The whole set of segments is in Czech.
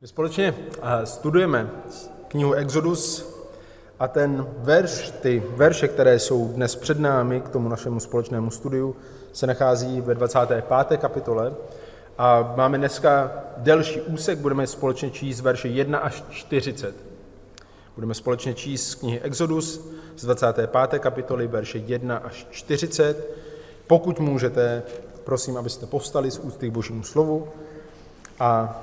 My společně eh, studujeme knihu Exodus a ten verš, ty verše, které jsou dnes před námi k tomu našemu společnému studiu, se nachází ve 25. kapitole a máme dneska delší úsek, budeme společně číst verše 1 až 40. Budeme společně číst z knihy Exodus z 25. kapitoly verše 1 až 40. Pokud můžete, prosím, abyste povstali z ústy k božímu slovu a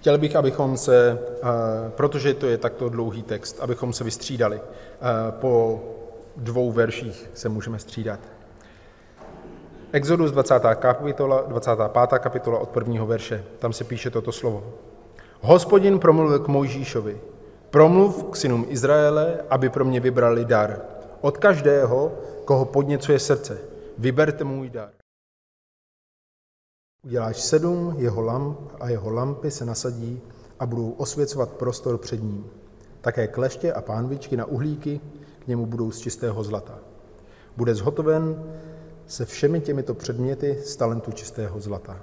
chtěl bych, abychom se, eh, protože to je takto dlouhý text, abychom se vystřídali. Eh, po dvou verších se můžeme střídat. Exodus 20. kapitola, 25. kapitola od prvního verše. Tam se píše toto slovo. Hospodin promluvil k Mojžíšovi. Promluv k synům Izraele, aby pro mě vybrali dar. Od každého, koho podněcuje srdce. Vyberte můj dar. Uděláš sedm jeho lamp a jeho lampy se nasadí a budou osvěcovat prostor před ním. Také kleště a pánvičky na uhlíky k němu budou z čistého zlata. Bude zhotoven se všemi těmito předměty z talentu čistého zlata.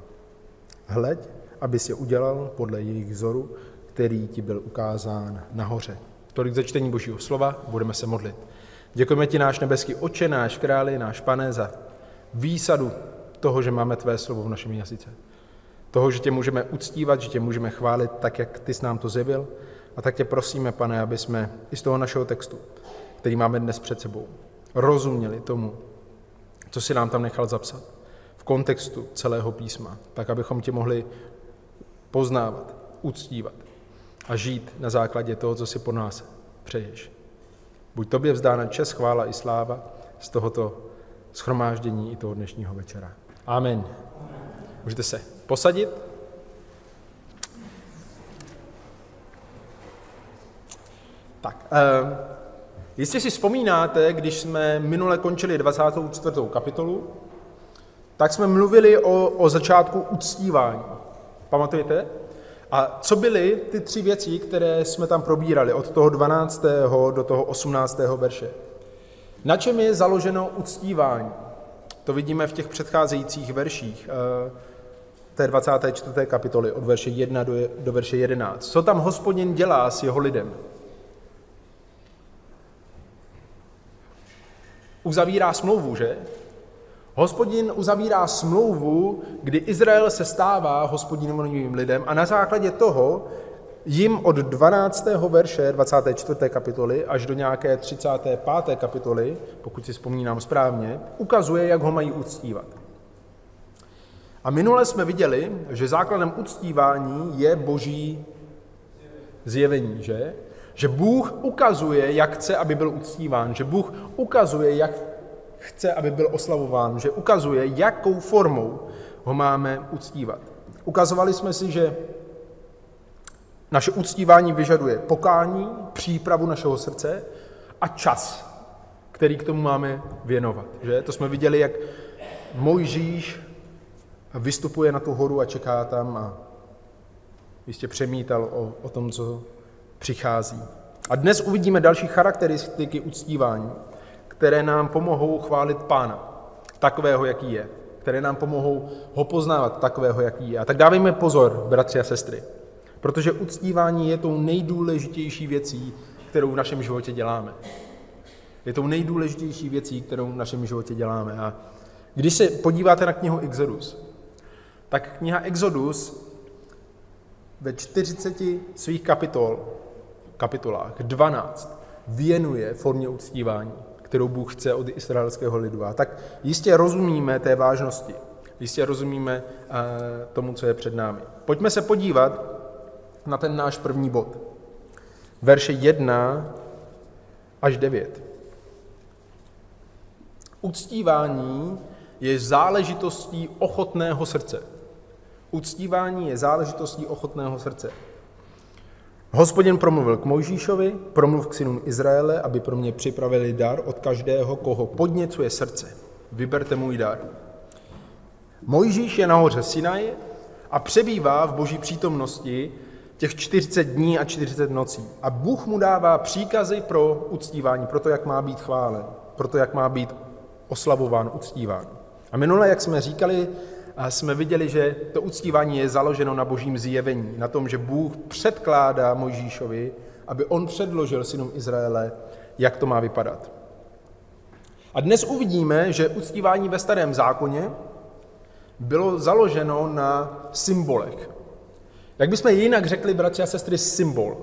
Hleď, abys je udělal podle jejich vzoru, který ti byl ukázán nahoře. Tolik ze čtení Božího slova, budeme se modlit. Děkujeme ti, náš nebeský oče, náš králi, náš pane, za výsadu toho, že máme tvé slovo v našem jazyce. Toho, že tě můžeme uctívat, že tě můžeme chválit tak, jak ty jsi nám to zjevil. A tak tě prosíme, pane, aby jsme i z toho našeho textu, který máme dnes před sebou, rozuměli tomu, co si nám tam nechal zapsat v kontextu celého písma, tak abychom tě mohli poznávat, uctívat a žít na základě toho, co si po nás přeješ. Buď tobě vzdána čest, chvála i sláva z tohoto schromáždění i toho dnešního večera. Amen. Můžete se posadit. Tak, eh, jistě si vzpomínáte, když jsme minule končili 24. kapitolu, tak jsme mluvili o, o začátku uctívání. Pamatujete? A co byly ty tři věci, které jsme tam probírali od toho 12. do toho 18. verše? Na čem je založeno uctívání? To vidíme v těch předcházejících verších eh, té 24. kapitoly od verše 1 do, do verše 11. Co tam hospodin dělá s jeho lidem? Uzavírá smlouvu, že? Hospodin uzavírá smlouvu, kdy Izrael se stává hospodinovým lidem a na základě toho jim od 12. verše 24. kapitoly až do nějaké 35. kapitoly, pokud si vzpomínám správně, ukazuje, jak ho mají uctívat. A minule jsme viděli, že základem uctívání je boží zjevení, že? Že Bůh ukazuje, jak chce, aby byl uctíván, že Bůh ukazuje, jak chce, aby byl oslavován, že ukazuje, jakou formou ho máme uctívat. Ukazovali jsme si, že naše uctívání vyžaduje pokání, přípravu našeho srdce a čas, který k tomu máme věnovat. Že? To jsme viděli, jak Mojžíš vystupuje na tu horu a čeká tam a jistě přemítal o, o tom, co přichází. A dnes uvidíme další charakteristiky uctívání, které nám pomohou chválit Pána, takového, jaký je, které nám pomohou ho poznávat, takového, jaký je. A tak dávejme pozor, bratři a sestry. Protože uctívání je tou nejdůležitější věcí, kterou v našem životě děláme. Je tou nejdůležitější věcí, kterou v našem životě děláme. A když se podíváte na knihu Exodus, tak kniha Exodus ve 40 svých kapitol, kapitolách 12 věnuje formě uctívání, kterou Bůh chce od izraelského lidu. A tak jistě rozumíme té vážnosti, jistě rozumíme uh, tomu, co je před námi. Pojďme se podívat na ten náš první bod. Verše 1 až 9. Uctívání je záležitostí ochotného srdce. Uctívání je záležitostí ochotného srdce. Hospodin promluvil k Mojžíšovi, promluv k synům Izraele, aby pro mě připravili dar od každého, koho podněcuje srdce. Vyberte můj dar. Mojžíš je nahoře Sinaj a přebývá v boží přítomnosti těch 40 dní a 40 nocí. A Bůh mu dává příkazy pro uctívání, pro to, jak má být chválen, pro to, jak má být oslavován, uctíván. A minule, jak jsme říkali, jsme viděli, že to uctívání je založeno na božím zjevení, na tom, že Bůh předkládá Mojžíšovi, aby on předložil synům Izraele, jak to má vypadat. A dnes uvidíme, že uctívání ve starém zákoně bylo založeno na symbolech. Jak bychom jinak řekli, bratři a sestry, symbol.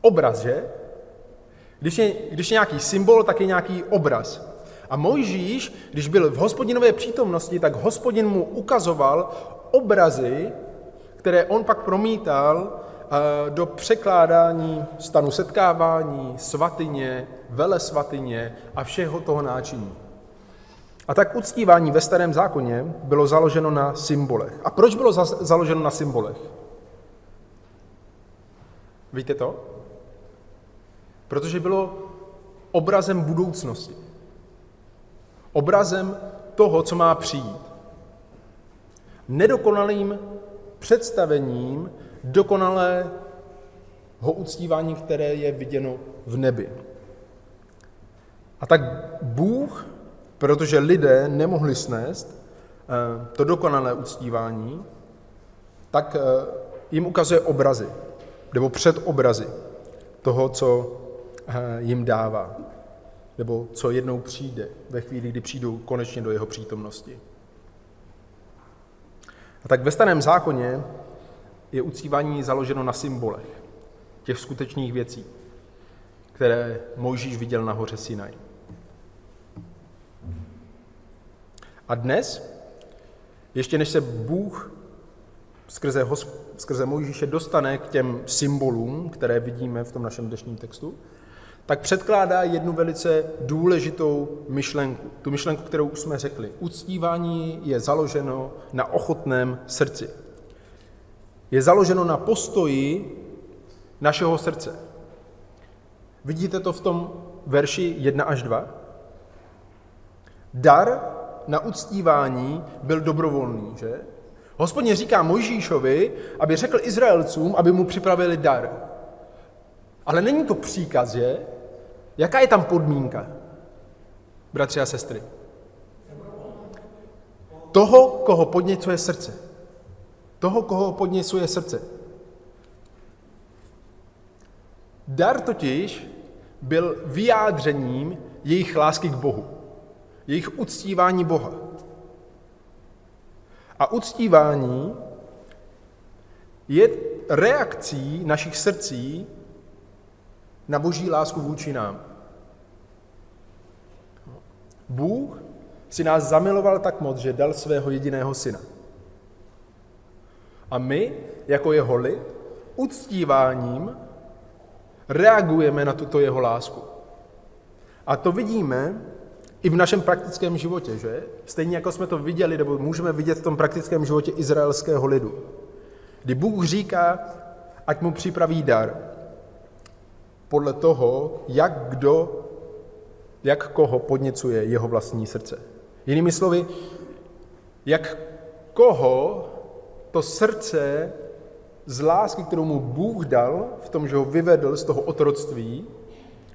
Obraz, že? Když je, když je nějaký symbol, tak je nějaký obraz. A Mojžíš, když byl v hospodinové přítomnosti, tak hospodin mu ukazoval obrazy, které on pak promítal eh, do překládání stanu setkávání, svatyně, vele svatyně a všeho toho náčiní. A tak uctívání ve starém zákoně bylo založeno na symbolech. A proč bylo založeno na symbolech? Víte to? Protože bylo obrazem budoucnosti. Obrazem toho, co má přijít. Nedokonalým představením dokonalého uctívání, které je viděno v nebi. A tak Bůh, protože lidé nemohli snést eh, to dokonalé uctívání, tak eh, jim ukazuje obrazy, nebo předobrazy toho, co eh, jim dává, nebo co jednou přijde ve chvíli, kdy přijdou konečně do jeho přítomnosti. A tak ve starém zákoně je uctívání založeno na symbolech těch skutečných věcí, které Mojžíš viděl na hoře Sinaj. A dnes, ještě než se Bůh skrze, skrze Mojžíše dostane k těm symbolům, které vidíme v tom našem dnešním textu, tak předkládá jednu velice důležitou myšlenku. Tu myšlenku, kterou jsme řekli. Uctívání je založeno na ochotném srdci. Je založeno na postoji našeho srdce. Vidíte to v tom verši 1 až 2? Dar na uctívání byl dobrovolný, že? Hospodin říká Mojžíšovi, aby řekl Izraelcům, aby mu připravili dar. Ale není to příkaz, je? Jaká je tam podmínka, bratři a sestry? Toho, koho podněcuje srdce. Toho, koho podněcuje srdce. Dar totiž byl vyjádřením jejich lásky k Bohu, jejich uctívání Boha. A uctívání je reakcí našich srdcí na boží lásku vůči nám. Bůh si nás zamiloval tak moc, že dal svého jediného syna. A my, jako jeho lid, uctíváním reagujeme na tuto jeho lásku. A to vidíme i v našem praktickém životě, že? Stejně jako jsme to viděli, nebo můžeme vidět v tom praktickém životě izraelského lidu. Kdy Bůh říká, ať mu připraví dar, podle toho, jak kdo, jak koho podněcuje jeho vlastní srdce. Jinými slovy, jak koho to srdce z lásky, kterou mu Bůh dal, v tom, že ho vyvedl z toho otroctví,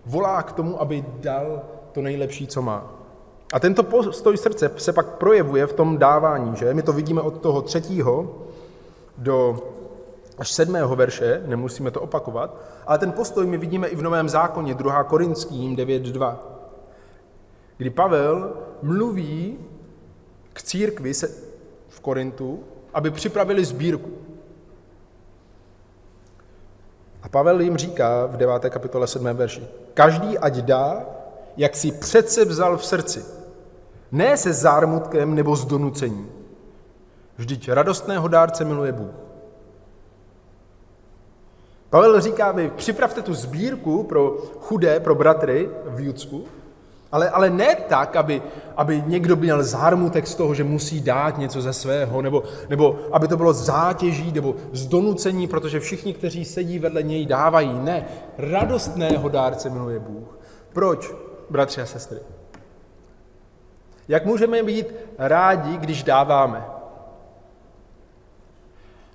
volá k tomu, aby dal to nejlepší, co má. A tento postoj srdce se pak projevuje v tom dávání, že? My to vidíme od toho třetího do až sedmého verše, nemusíme to opakovat, ale ten postoj my vidíme i v Novém zákoně, 2. Korinským 9.2, kdy Pavel mluví k církvi v Korintu, aby připravili sbírku. A Pavel jim říká v 9. kapitole 7. verši, každý ať dá, jak si přece vzal v srdci, ne se zármutkem nebo s donucením. Vždyť radostného dárce miluje Bůh. Pavel říká, vy připravte tu sbírku pro chudé, pro bratry v Judsku, ale, ale ne tak, aby, aby někdo měl zármutek z toho, že musí dát něco ze svého, nebo, nebo aby to bylo zátěží nebo zdonucení, protože všichni, kteří sedí vedle něj, dávají. Ne, radostného dárce miluje Bůh. Proč, bratři a sestry? Jak můžeme být rádi, když dáváme?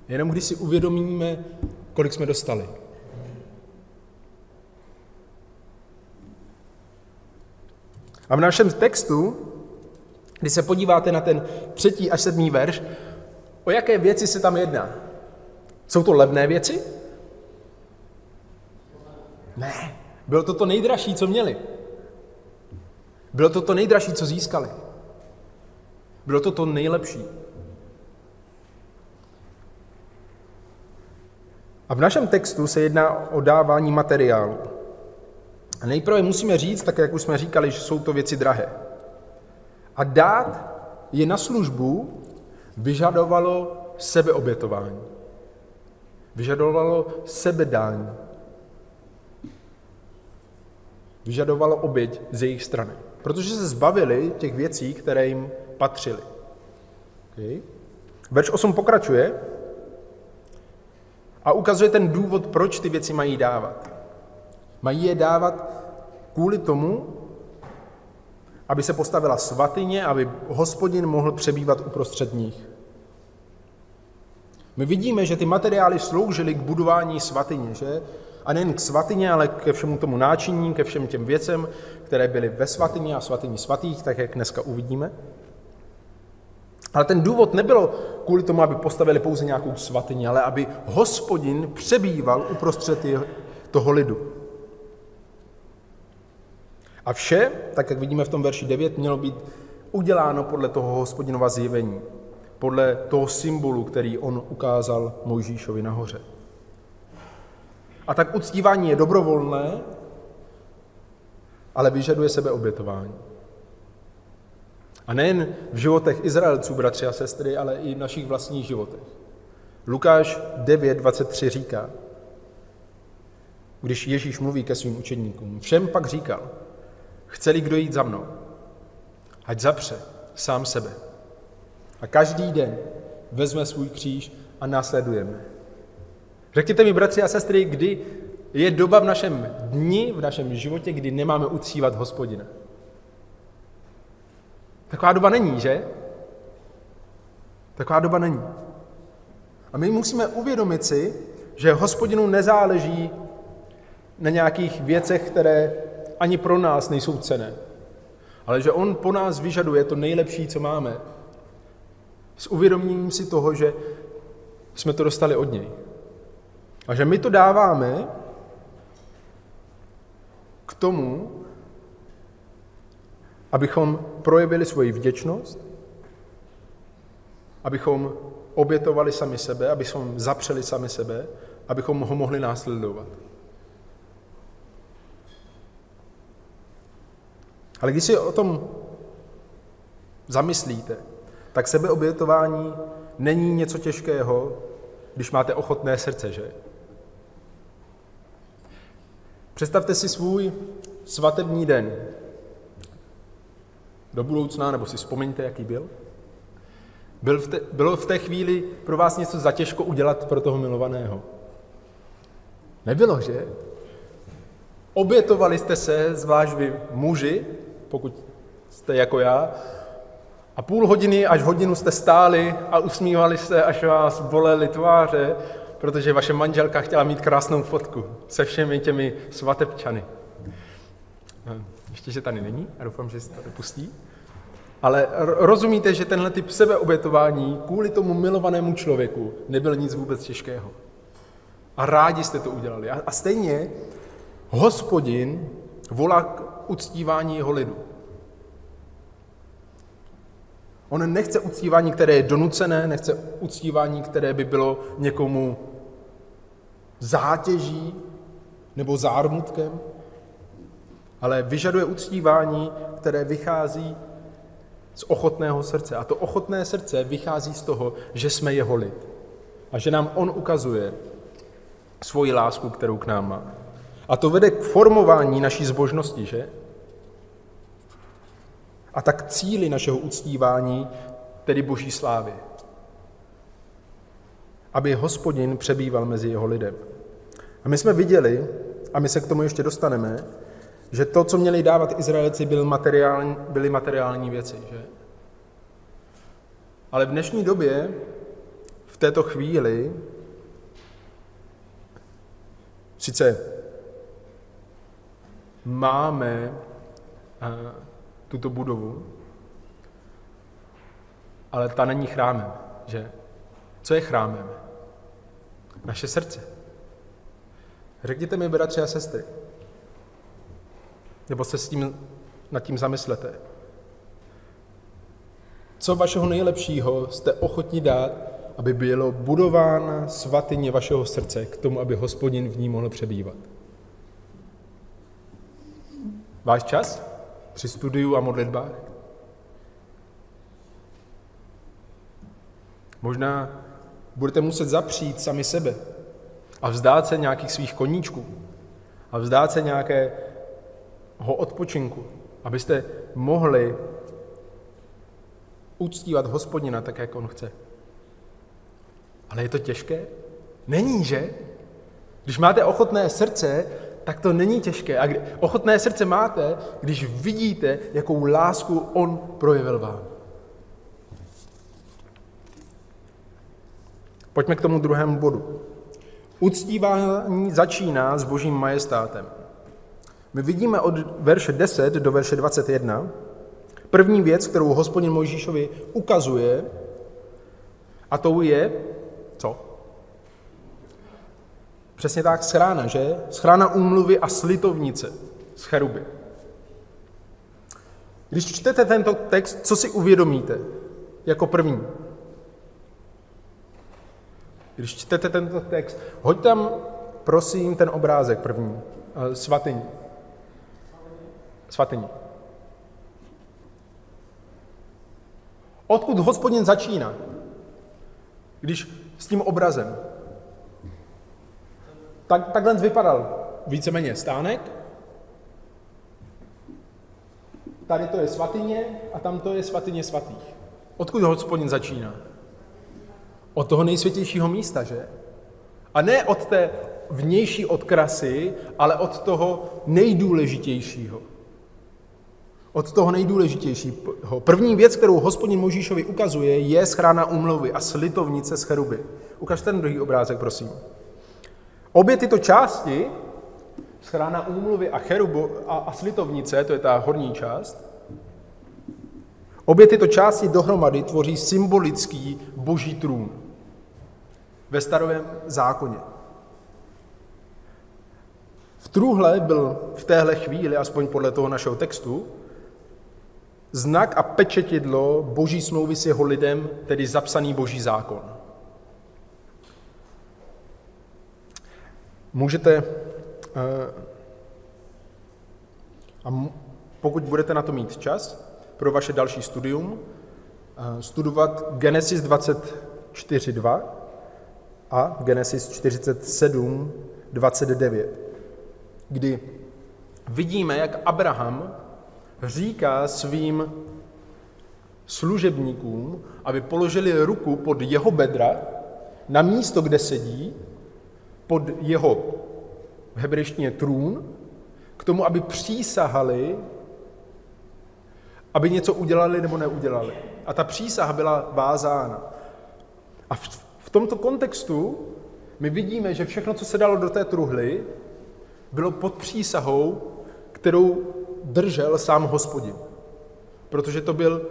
Jenom když si uvědomíme, kolik jsme dostali. A v našem textu Když se podíváte na ten třetí až sedmý verš, o jaké věci se tam jedná? Jsou to levné věci? Ne, bylo to to nejdražší, co měli. Bylo to to nejdražší, co získali. Bylo to to nejlepší. A v našem textu se jedná o dávání materiálu. A nejprve musíme říct, tak jak už jsme říkali, že jsou to věci drahé. A dát je na službu vyžadovalo sebeobětování. Vyžadovalo sebedání. Vyžadovalo oběť z jejich strany. Protože se zbavili těch věcí, které jim patřily. Okay. Verš 8 pokračuje a ukazuje ten důvod, proč ty věci mají dávat. Mají je dávat kvůli tomu, aby se postavila svatyně, aby hospodin mohl přebývat uprostřed nich. My vidíme, že ty materiály sloužily k budování svatyně, že? A nejen k svatyně, ale ke všemu tomu náčiní, ke všem těm věcem, které byly ve svatyni a svatyni svatých, tak jak dneska uvidíme. Ale ten důvod nebylo kvůli tomu, aby postavili pouze nějakou svatyni, ale aby hospodin přebýval uprostřed toho lidu. A vše, tak jak vidíme v tom verši 9, mělo být uděláno podle toho hospodinova zjevení, podle toho symbolu, který on ukázal Mojžíšovi nahoře. A tak uctívání je dobrovolné, ale vyžaduje sebe obětování. A nejen v životech Izraelců, bratři a sestry, ale i v našich vlastních životech. Lukáš 9.23 říká, když Ježíš mluví ke svým učedníkům, všem pak říkal, chce-li kdo jít za mnou, ať zapře sám sebe. A každý den vezme svůj kříž a následujeme. Řekněte mi, bratři a sestry, kdy je doba v našem dni, v našem životě, kdy nemáme uctívat hospodina. Taková doba není, že? Taková doba není. A my musíme uvědomit si, že hospodinu nezáleží na nějakých věcech, které ani pro nás nejsou cené, ale že on po nás vyžaduje to nejlepší, co máme. S uvědoměním si toho, že jsme to dostali od něj. A že my to dáváme k tomu, abychom projevili svoji vděčnost, abychom obětovali sami sebe, abychom zapřeli sami sebe, abychom ho mohli následovat. Ale když si o tom zamyslíte, tak sebeobětování není něco těžkého, když máte ochotné srdce, že? Představte si svůj svatební den, do budoucna, nebo si vzpomeňte, jaký byl? Byl v te, bylo v té chvíli pro vás něco za těžko udělat pro toho milovaného? Nebylo, že? Obětovali jste se, zvlášť vy muži, pokud jste jako já, a půl hodiny až hodinu jste stáli a usmívali se, až vás bolely tváře, protože vaše manželka chtěla mít krásnou fotku se všemi těmi svatebčany. Ještě, že tady není, a doufám, že se to pustí. Ale rozumíte, že tenhle typ sebeobětování kvůli tomu milovanému člověku nebyl nic vůbec těžkého. A rádi jste to udělali. A stejně hospodin volá k uctívání jeho lidu. On nechce uctívání, které je donucené, nechce uctívání, které by bylo někomu zátěží nebo zármutkem, ale vyžaduje uctívání, které vychází z ochotného srdce. A to ochotné srdce vychází z toho, že jsme jeho lid. A že nám on ukazuje svoji lásku, kterou k nám má. A to vede k formování naší zbožnosti, že? A tak cíli našeho uctívání, tedy boží slávy. Aby hospodin přebýval mezi jeho lidem. A my jsme viděli, a my se k tomu ještě dostaneme, že to, co měli dávat Izraelci, byly materiální, byly materiální věci. Že? Ale v dnešní době, v této chvíli, sice máme uh, tuto budovu, ale ta není chrámem, že? Co je chrámem? Naše srdce. Řekněte mi, bratři a sestry, nebo se s tím, nad tím zamyslete. Co vašeho nejlepšího jste ochotni dát, aby bylo budována svatyně vašeho srdce k tomu, aby hospodin v ní mohl přebývat? Váš čas při studiu a modlitbách? Možná budete muset zapřít sami sebe a vzdát se nějakých svých koníčků a vzdát se nějakého odpočinku, abyste mohli uctívat hospodina tak, jak on chce. Ale je to těžké? Není, že? Když máte ochotné srdce, tak to není těžké. A kdy, ochotné srdce máte, když vidíte, jakou lásku on projevil vám. Pojďme k tomu druhému bodu. Uctívání začíná s božím majestátem. My vidíme od verše 10 do verše 21 první věc, kterou hospodin Mojžíšovi ukazuje, a to je, co? Přesně tak, schrána, že? Schrána úmluvy a slitovnice z cheruby. Když čtete tento text, co si uvědomíte jako první? Když čtete tento text, hoď tam, prosím, ten obrázek první, eh, svatyní. Svatyní. Odkud hospodin začíná? Když s tím obrazem. Tak, takhle vypadal víceméně stánek. Tady to je svatyně a tam to je svatyně svatých. Odkud hospodin začíná? Od toho nejsvětějšího místa, že? A ne od té vnější odkrasy, ale od toho nejdůležitějšího. Od toho nejdůležitějšího. První věc, kterou hospodin Možíšovi ukazuje, je schrána umluvy a slitovnice z cheruby. Ukaž ten druhý obrázek, prosím. Obě tyto části, schrána úmluvy a cherubu a, a slitovnice, to je ta horní část, obě tyto části dohromady tvoří symbolický boží trůn ve starovém zákoně. V trůhle byl v téhle chvíli, aspoň podle toho našeho textu, znak a pečetidlo boží smlouvy s jeho lidem, tedy zapsaný boží zákon. Můžete, eh, a pokud budete na to mít čas, pro vaše další studium, eh, studovat Genesis 24.2 a Genesis 47, 29, kdy vidíme, jak Abraham říká svým služebníkům, aby položili ruku pod jeho bedra na místo, kde sedí, pod jeho v hebrejštině trůn, k tomu, aby přísahali, aby něco udělali nebo neudělali. A ta přísaha byla vázána. A v, v tomto kontextu my vidíme, že všechno, co se dalo do té truhly, bylo pod přísahou, kterou držel sám hospodin. Protože to byl,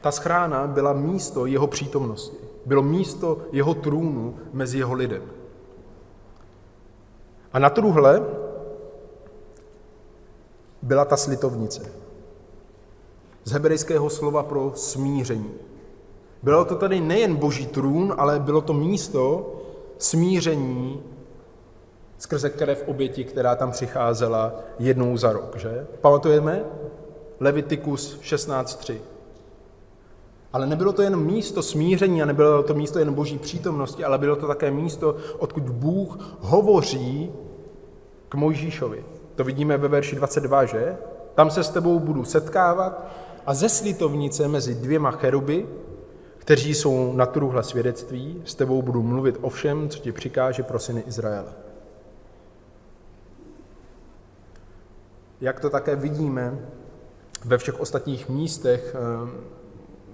ta schrána byla místo jeho přítomnosti. Bylo místo jeho trůnu mezi jeho lidem. A na truhle byla ta slitovnice. Z hebrejského slova pro smíření. Bylo to tady nejen boží trůn, ale bylo to místo smíření skrze krev oběti, která tam přicházela jednou za rok. Že? Pamatujeme? Levitikus 16.3. Ale nebylo to jen místo smíření a nebylo to místo jen boží přítomnosti, ale bylo to také místo, odkud Bůh hovoří k Mojžíšovi. To vidíme ve verši 22, že? Tam se s tebou budu setkávat a ze slitovnice mezi dvěma cheruby, kteří jsou na truhle svědectví, s tebou budu mluvit o všem, co ti přikáže pro syny Izraele. Jak to také vidíme ve všech ostatních místech eh,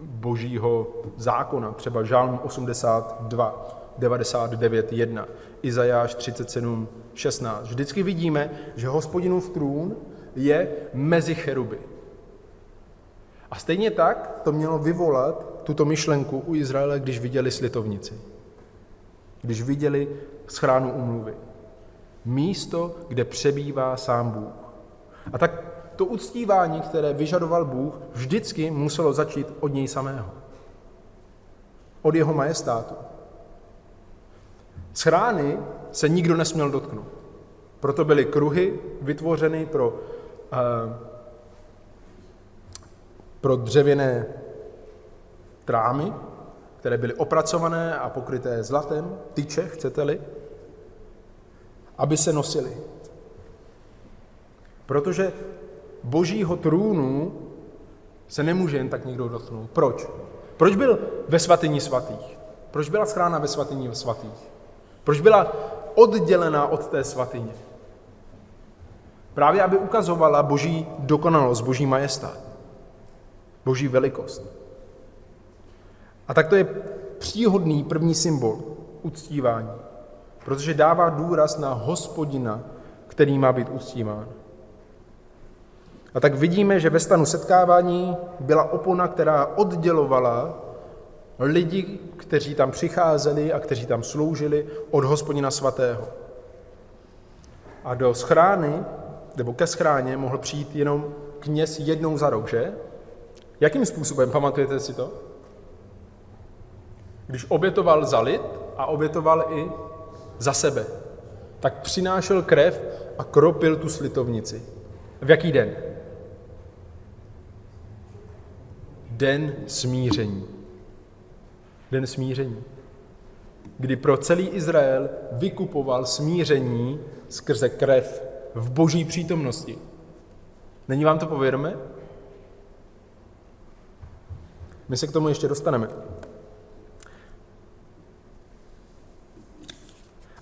božího zákona, třeba Žálm 82, 99, 1, Izajáš 37, 16. Vždycky vidíme, že hospodinův trůn je mezi cheruby. A stejně tak to mělo vyvolat tuto myšlenku u Izraele, když viděli slitovnici. Když viděli schránu umluvy. Místo, kde přebývá sám Bůh. A tak to uctívání, které vyžadoval Bůh, vždycky muselo začít od něj samého. Od jeho majestátu. Schrány se nikdo nesměl dotknout. Proto byly kruhy vytvořeny pro, uh, pro dřevěné trámy, které byly opracované a pokryté zlatem, tyče, chcete-li, aby se nosily. Protože božího trůnu se nemůže jen tak někdo dotknout. Proč? Proč byl ve svatyni svatých? Proč byla schrána ve svatyni svatých? Proč byla oddělená od té svatyně? Právě aby ukazovala boží dokonalost, boží majestát, boží velikost. A tak to je příhodný první symbol uctívání, protože dává důraz na hospodina, který má být uctíván. A tak vidíme, že ve stanu setkávání byla opona, která oddělovala lidi, kteří tam přicházeli a kteří tam sloužili od hospodina svatého. A do schrány, nebo ke schráně, mohl přijít jenom kněz jednou za rok, že? Jakým způsobem, pamatujete si to? Když obětoval za lid a obětoval i za sebe, tak přinášel krev a kropil tu slitovnici. V jaký den? Den smíření. Den smíření. Kdy pro celý Izrael vykupoval smíření skrze krev v boží přítomnosti. Není vám to povědomé? My se k tomu ještě dostaneme.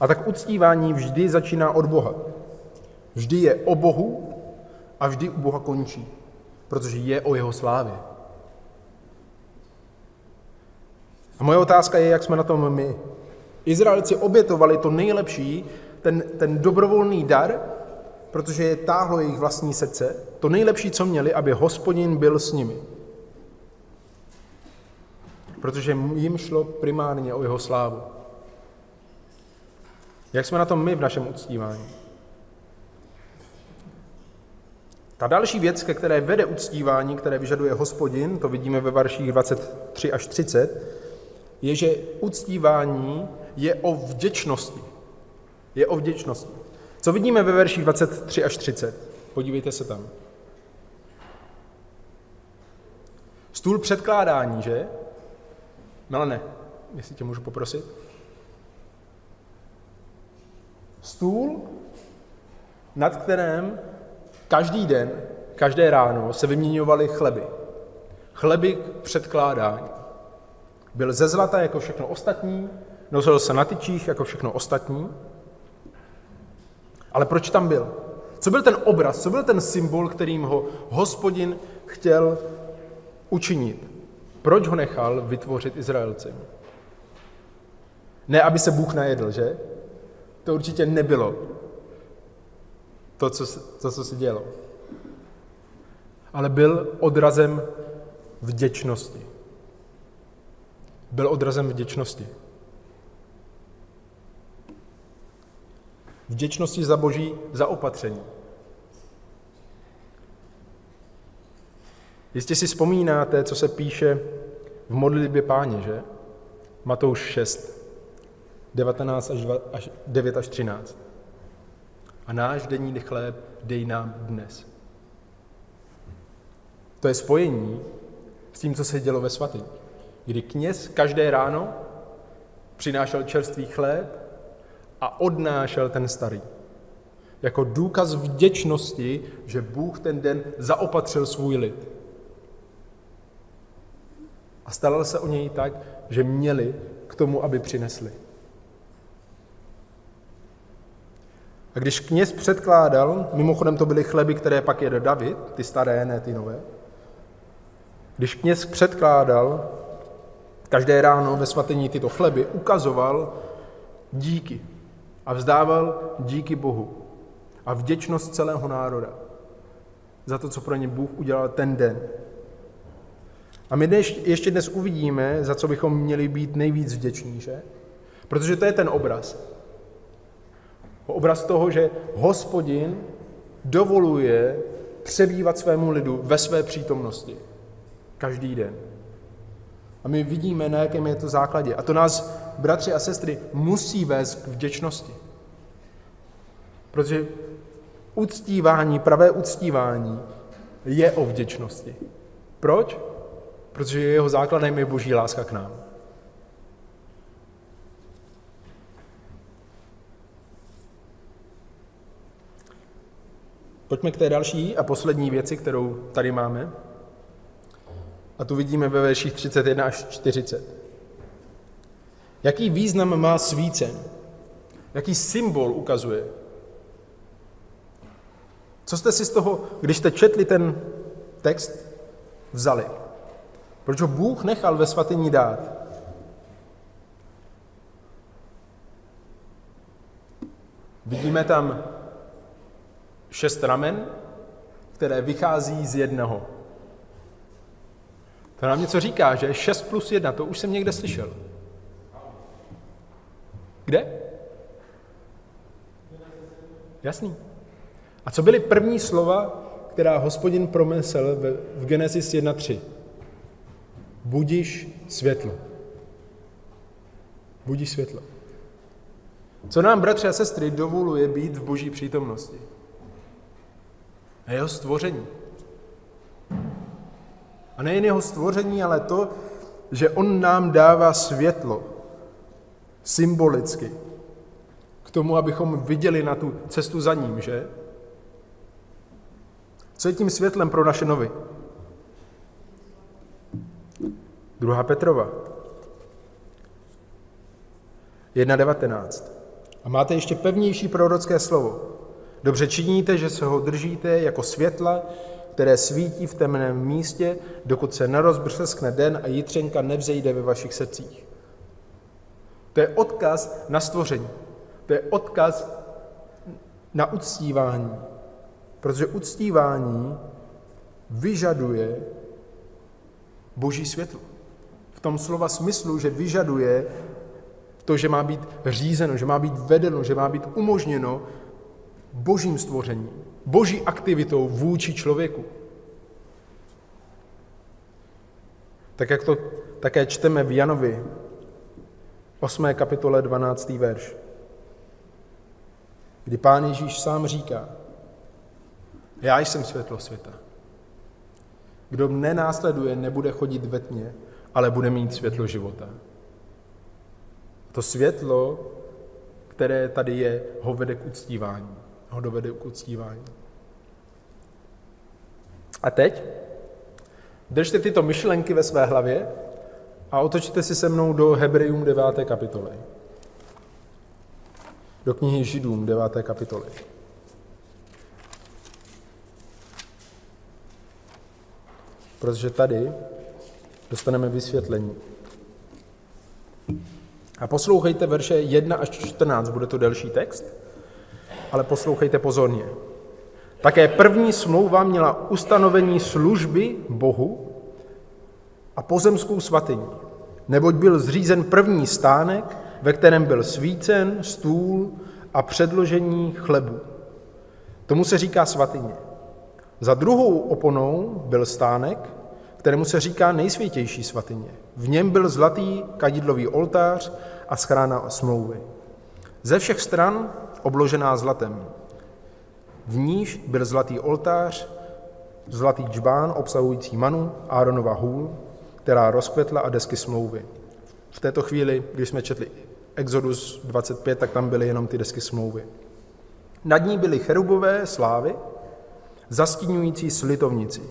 A tak uctívání vždy začíná od Boha. Vždy je o Bohu a vždy u Boha končí, protože je o jeho slávě. A moje otázka je, jak jsme na tom my. Izraelci obětovali to nejlepší, ten, ten dobrovolný dar, protože je táhlo jejich vlastní srdce, to nejlepší, co měli, aby hospodin byl s nimi. Protože jim šlo primárně o jeho slávu. Jak jsme na tom my v našem uctívání? Ta další věc, ke které vede uctívání, které vyžaduje hospodin, to vidíme ve verších 23 až 30, je, že uctívání je o vděčnosti. Je o vděčnosti. Co vidíme ve verších 23 až 30? Podívejte se tam. Stůl předkládání, že? Melane, jestli tě můžu poprosit. Stůl, nad kterém každý den, každé ráno se vyměňovaly chleby. Chleby k předkládání. Byl ze zlata jako všechno ostatní, nosil se na tyčích jako všechno ostatní. Ale proč tam byl? Co byl ten obraz, co byl ten symbol, kterým ho hospodin chtěl učinit? Proč ho nechal vytvořit Izraelcem? Ne, aby se Bůh najedl, že? To určitě nebylo to, co, to, co se dělo. Ale byl odrazem vděčnosti. Byl odrazem vděčnosti. Vděčnosti za boží zaopatření. Jistě si vzpomínáte, co se píše v modlitbě páně, že? Matouš 6, 19 až, 2, až 9 až 13. A náš denní chléb dej nám dnes. To je spojení s tím, co se dělo ve svatyni, kdy kněz každé ráno přinášel čerstvý chléb a odnášel ten starý. Jako důkaz vděčnosti, že Bůh ten den zaopatřil svůj lid. A staral se o něj tak, že měli k tomu, aby přinesli. A když kněz předkládal, mimochodem to byly chleby, které pak jede David, ty staré, ne ty nové, když kněz předkládal každé ráno ve svatyni tyto chleby, ukazoval díky a vzdával díky Bohu a vděčnost celého národa za to, co pro ně Bůh udělal ten den. A my dnes, ještě dnes uvidíme, za co bychom měli být nejvíc vděční, že? Protože to je ten obraz. Obraz toho, že hospodin dovoluje přebývat svému lidu ve své přítomnosti. Každý den. A my vidíme, na jakém je to základě. A to nás, bratři a sestry, musí vést k vděčnosti. Protože uctívání, pravé uctívání je o vděčnosti. Proč? Protože jeho základem je boží láska k nám. Pojďme k té další a poslední věci, kterou tady máme. A tu vidíme ve verších 31 až 40. Jaký význam má svícen? Jaký symbol ukazuje? Co jste si z toho, když jste četli ten text, vzali? Proč ho Bůh nechal ve svatyni dát? Vidíme tam šest ramen, které vychází z jednoho. To nám něco říká, že 6 plus 1, to už jsem někde slyšel. Kde? Jasný. A co byly první slova, která hospodin promysl v Genesis 1.3? Budiš světlo. Budiš světlo. Co nám, bratři a sestry, dovoluje být v boží přítomnosti? A jeho stvoření. A nejen jeho stvoření, ale to, že on nám dává světlo symbolicky k tomu, abychom viděli na tu cestu za ním, že? Co je tím světlem pro naše novy? Druhá Petrova. 1.19. A máte ještě pevnější prorocké slovo. Dobře činíte, že se ho držíte jako světla, které svítí v temném místě, dokud se nerozbřeskne den a jitřenka nevzejde ve vašich srdcích. To je odkaz na stvoření. To je odkaz na uctívání. Protože uctívání vyžaduje boží světlo. V tom slova smyslu, že vyžaduje to, že má být řízeno, že má být vedeno, že má být umožněno božím stvořením, boží aktivitou vůči člověku. Tak jak to také čteme v Janovi, 8. kapitole 12. verš, kdy pán Ježíš sám říká, já jsem světlo světa. Kdo mne následuje, nebude chodit ve tmě, ale bude mít světlo života. To světlo, které tady je, ho vede k uctívání ho dovede k uctívání. A teď držte tyto myšlenky ve své hlavě a otočte si se mnou do Hebrejům 9. kapitoly. Do knihy Židům 9. kapitoly. Protože tady dostaneme vysvětlení. A poslouchejte verše 1 až 14, bude to delší text ale poslouchejte pozorně. Také první smlouva měla ustanovení služby Bohu a pozemskou svatyní, neboť byl zřízen první stánek, ve kterém byl svícen, stůl a předložení chlebu. Tomu se říká svatyně. Za druhou oponou byl stánek, kterému se říká nejsvětější svatyně. V něm byl zlatý kadidlový oltář a schrána smlouvy. Ze všech stran obložená zlatem. V níž byl zlatý oltář, zlatý džbán obsahující manu, Áronova hůl, která rozkvetla a desky smlouvy. V této chvíli, když jsme četli Exodus 25, tak tam byly jenom ty desky smlouvy. Nad ní byly cherubové slávy, zastínující slitovnici.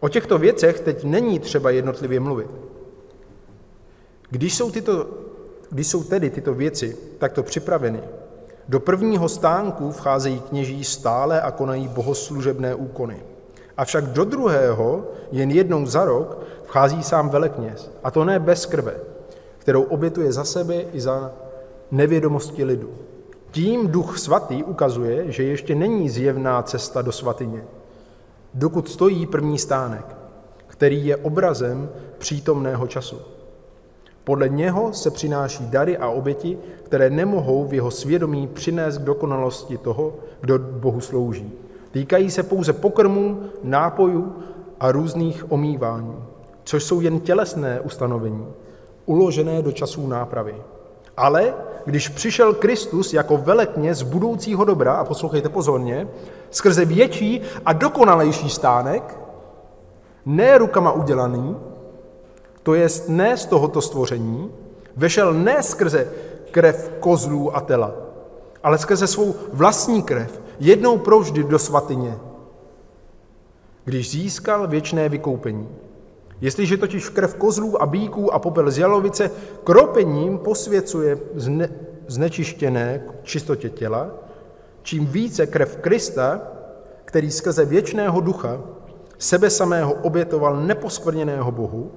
O těchto věcech teď není třeba jednotlivě mluvit. Když jsou, tyto, když jsou tedy tyto věci takto připraveny, do prvního stánku vcházejí kněží stále a konají bohoslužebné úkony. Avšak do druhého, jen jednou za rok, vchází sám velekněz, a to ne bez krve, kterou obětuje za sebe i za nevědomosti lidu. Tím duch svatý ukazuje, že ještě není zjevná cesta do svatyně, dokud stojí první stánek. který je obrazem přítomného času. Podle něho se přináší dary a oběti, které nemohou v jeho svědomí přinést k dokonalosti toho, kdo Bohu slouží. Týkají se pouze pokrmů, nápojů a různých omývání, což jsou jen tělesné ustanovení, uložené do časů nápravy. Ale když přišel Kristus jako veletně z budoucího dobra, a poslouchejte pozorně, skrze větší a dokonalejší stánek, ne rukama udělaný, to jest ne z tohoto stvoření, vešel ne skrze krev kozlů a tela, ale skrze svou vlastní krev, jednou provždy do svatyně, když získal věčné vykoupení. Jestliže totiž krev kozlů a bíků a popel z jalovice kropením posvěcuje zne, znečištěné čistotě těla, čím více krev Krista, který skrze věčného ducha sebe samého obětoval neposkvrněného Bohu,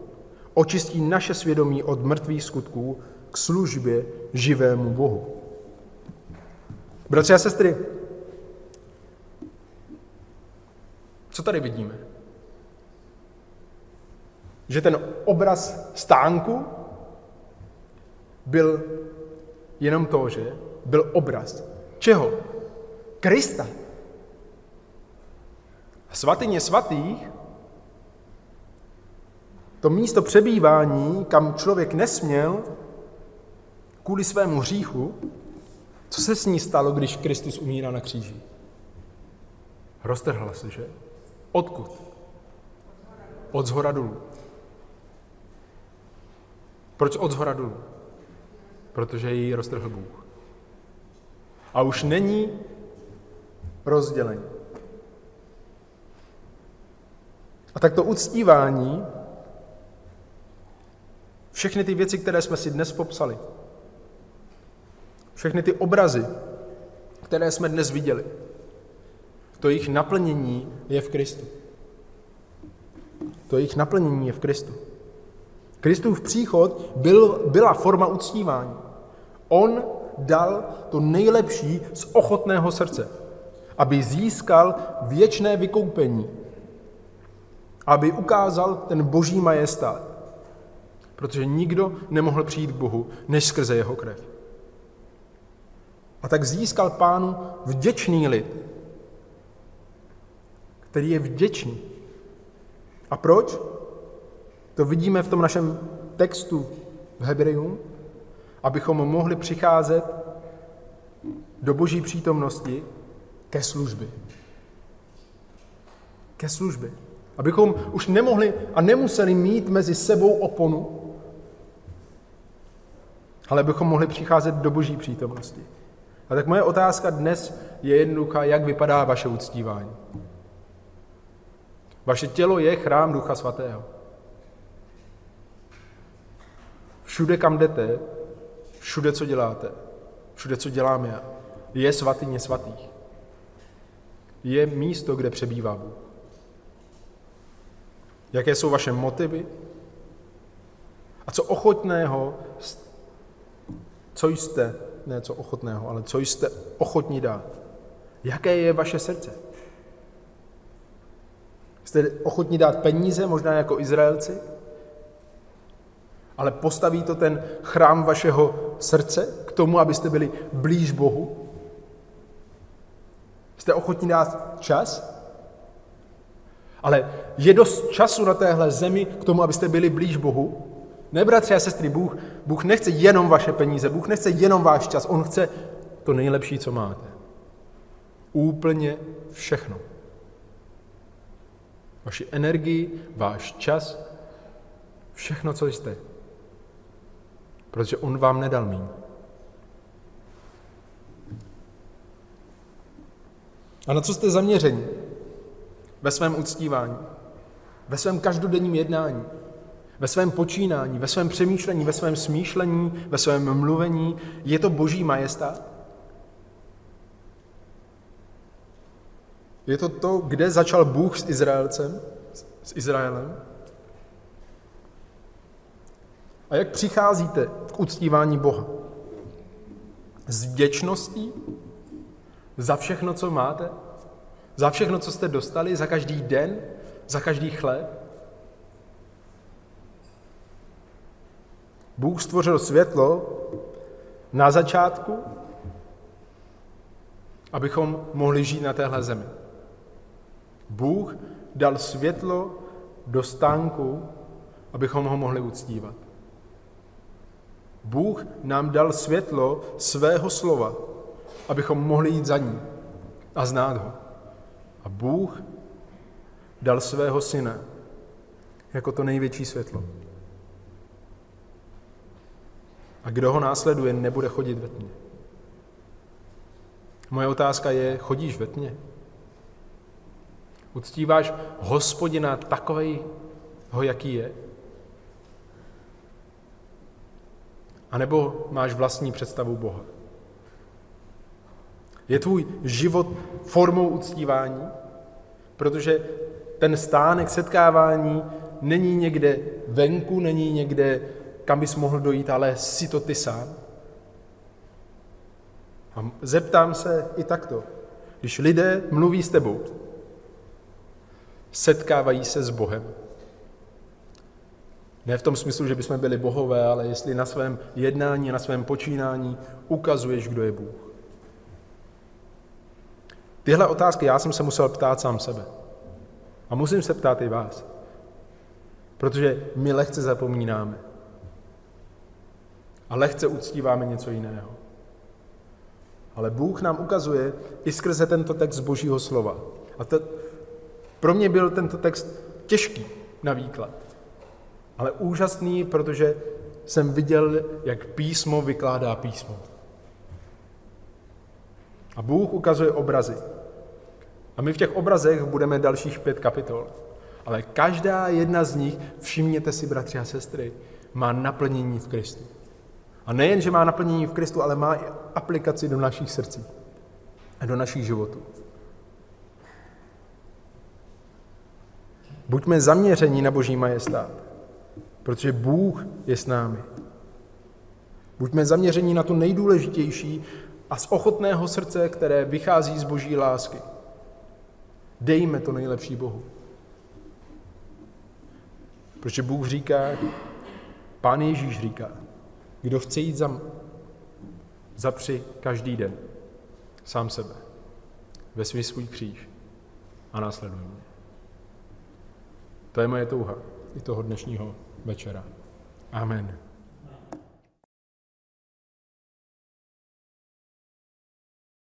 očistí naše svědomí od mrtvých skutků k službě živému Bohu. Bratři a sestry, co tady vidíme? Že ten obraz stánku byl jenom to, že byl obraz. Čeho? Krista. Svatyně svatých, to místo přebývání, kam člověk nesměl kvůli svému hříchu, co se s ní stalo, když Kristus umírá na kříži? Roztrhla se, že? Odkud? Od zhora dolů. Proč od zhora dolů? Protože ji roztrhl Bůh. A už není rozdělení. A tak to uctívání, všechny ty věci, které jsme si dnes popsali, všechny ty obrazy, které jsme dnes viděli, to jejich naplnění je v Kristu. To jejich naplnění je v Kristu. Kristův příchod byl, byla forma uctívání. On dal to nejlepší z ochotného srdce, aby získal věčné vykoupení, aby ukázal ten boží majestát. Protože nikdo nemohl přijít k Bohu, než skrze jeho krev. A tak získal pánu vděčný lid, který je vděčný. A proč? To vidíme v tom našem textu v Hebrejům, abychom mohli přicházet do boží přítomnosti ke službě. Ke službě. Abychom už nemohli a nemuseli mít mezi sebou oponu, ale abychom mohli přicházet do boží přítomnosti. A tak moje otázka dnes je jednoduchá, jak vypadá vaše uctívání. Vaše tělo je chrám Ducha Svatého. Všude, kam jdete, všude, co děláte, všude, co dělám já, je svatyně svatých. Je místo, kde přebývá Bůh. Jaké jsou vaše motivy? A co ochotného, co jste, ne co ochotného, ale co jste ochotní dát? Jaké je vaše srdce? Jste ochotní dát peníze, možná jako Izraelci? Ale postaví to ten chrám vašeho srdce k tomu, abyste byli blíž Bohu? Jste ochotní dát čas? Ale je dost času na téhle zemi k tomu, abyste byli blíž Bohu? Ne, bratři a sestry, Bůh, Bůh nechce jenom vaše peníze, Bůh nechce jenom váš čas, On chce to nejlepší, co máte. Úplně všechno. Vaši energii, váš čas, všechno, co jste. Protože On vám nedal míň. A na co jste zaměřeni ve svém uctívání, ve svém každodenním jednání, ve svém počínání, ve svém přemýšlení, ve svém smýšlení, ve svém mluvení? Je to boží majestát? Je to to, kde začal Bůh s Izraelcem, s Izraelem? A jak přicházíte k uctívání Boha? S vděčností za všechno, co máte? Za všechno, co jste dostali, za každý den, za každý chléb? Bůh stvořil světlo na začátku, abychom mohli žít na téhle zemi. Bůh dal světlo do stánku, abychom ho mohli uctívat. Bůh nám dal světlo svého slova, abychom mohli jít za ním a znát ho. A Bůh dal svého syna jako to největší světlo. A kdo ho následuje, nebude chodit ve tmě. Moje otázka je, chodíš ve tmě? Uctíváš hospodina takového, jaký je? A nebo máš vlastní představu Boha? Je tvůj život formou uctívání? Protože ten stánek setkávání není někde venku, není někde, kam bys mohl dojít, ale jsi to ty sám. A zeptám se i takto. Když lidé mluví s tebou, setkávají se s Bohem. Ne v tom smyslu, že bychom byli bohové, ale jestli na svém jednání, na svém počínání ukazuješ, kdo je Bůh. Tyhle otázky já jsem se musel ptát sám sebe. A musím se ptát i vás. Protože my lehce zapomínáme. A lehce uctíváme něco jiného. Ale Bůh nám ukazuje i skrze tento text Božího slova. A to, pro mě byl tento text těžký na výklad, ale úžasný, protože jsem viděl, jak písmo vykládá písmo. A Bůh ukazuje obrazy. A my v těch obrazech budeme dalších pět kapitol. Ale každá jedna z nich, všimněte si, bratři a sestry, má naplnění v Kristu. A nejen, že má naplnění v Kristu, ale má i aplikaci do našich srdcí a do našich životů. Buďme zaměření na Boží majestát, protože Bůh je s námi. Buďme zaměření na to nejdůležitější a z ochotného srdce, které vychází z Boží lásky. Dejme to nejlepší Bohu. Protože Bůh říká, Pán Ježíš říká, kdo chce jít za, zapři každý den sám sebe, ve svůj svůj kříž a následuj mě. To je moje touha i toho dnešního večera. Amen.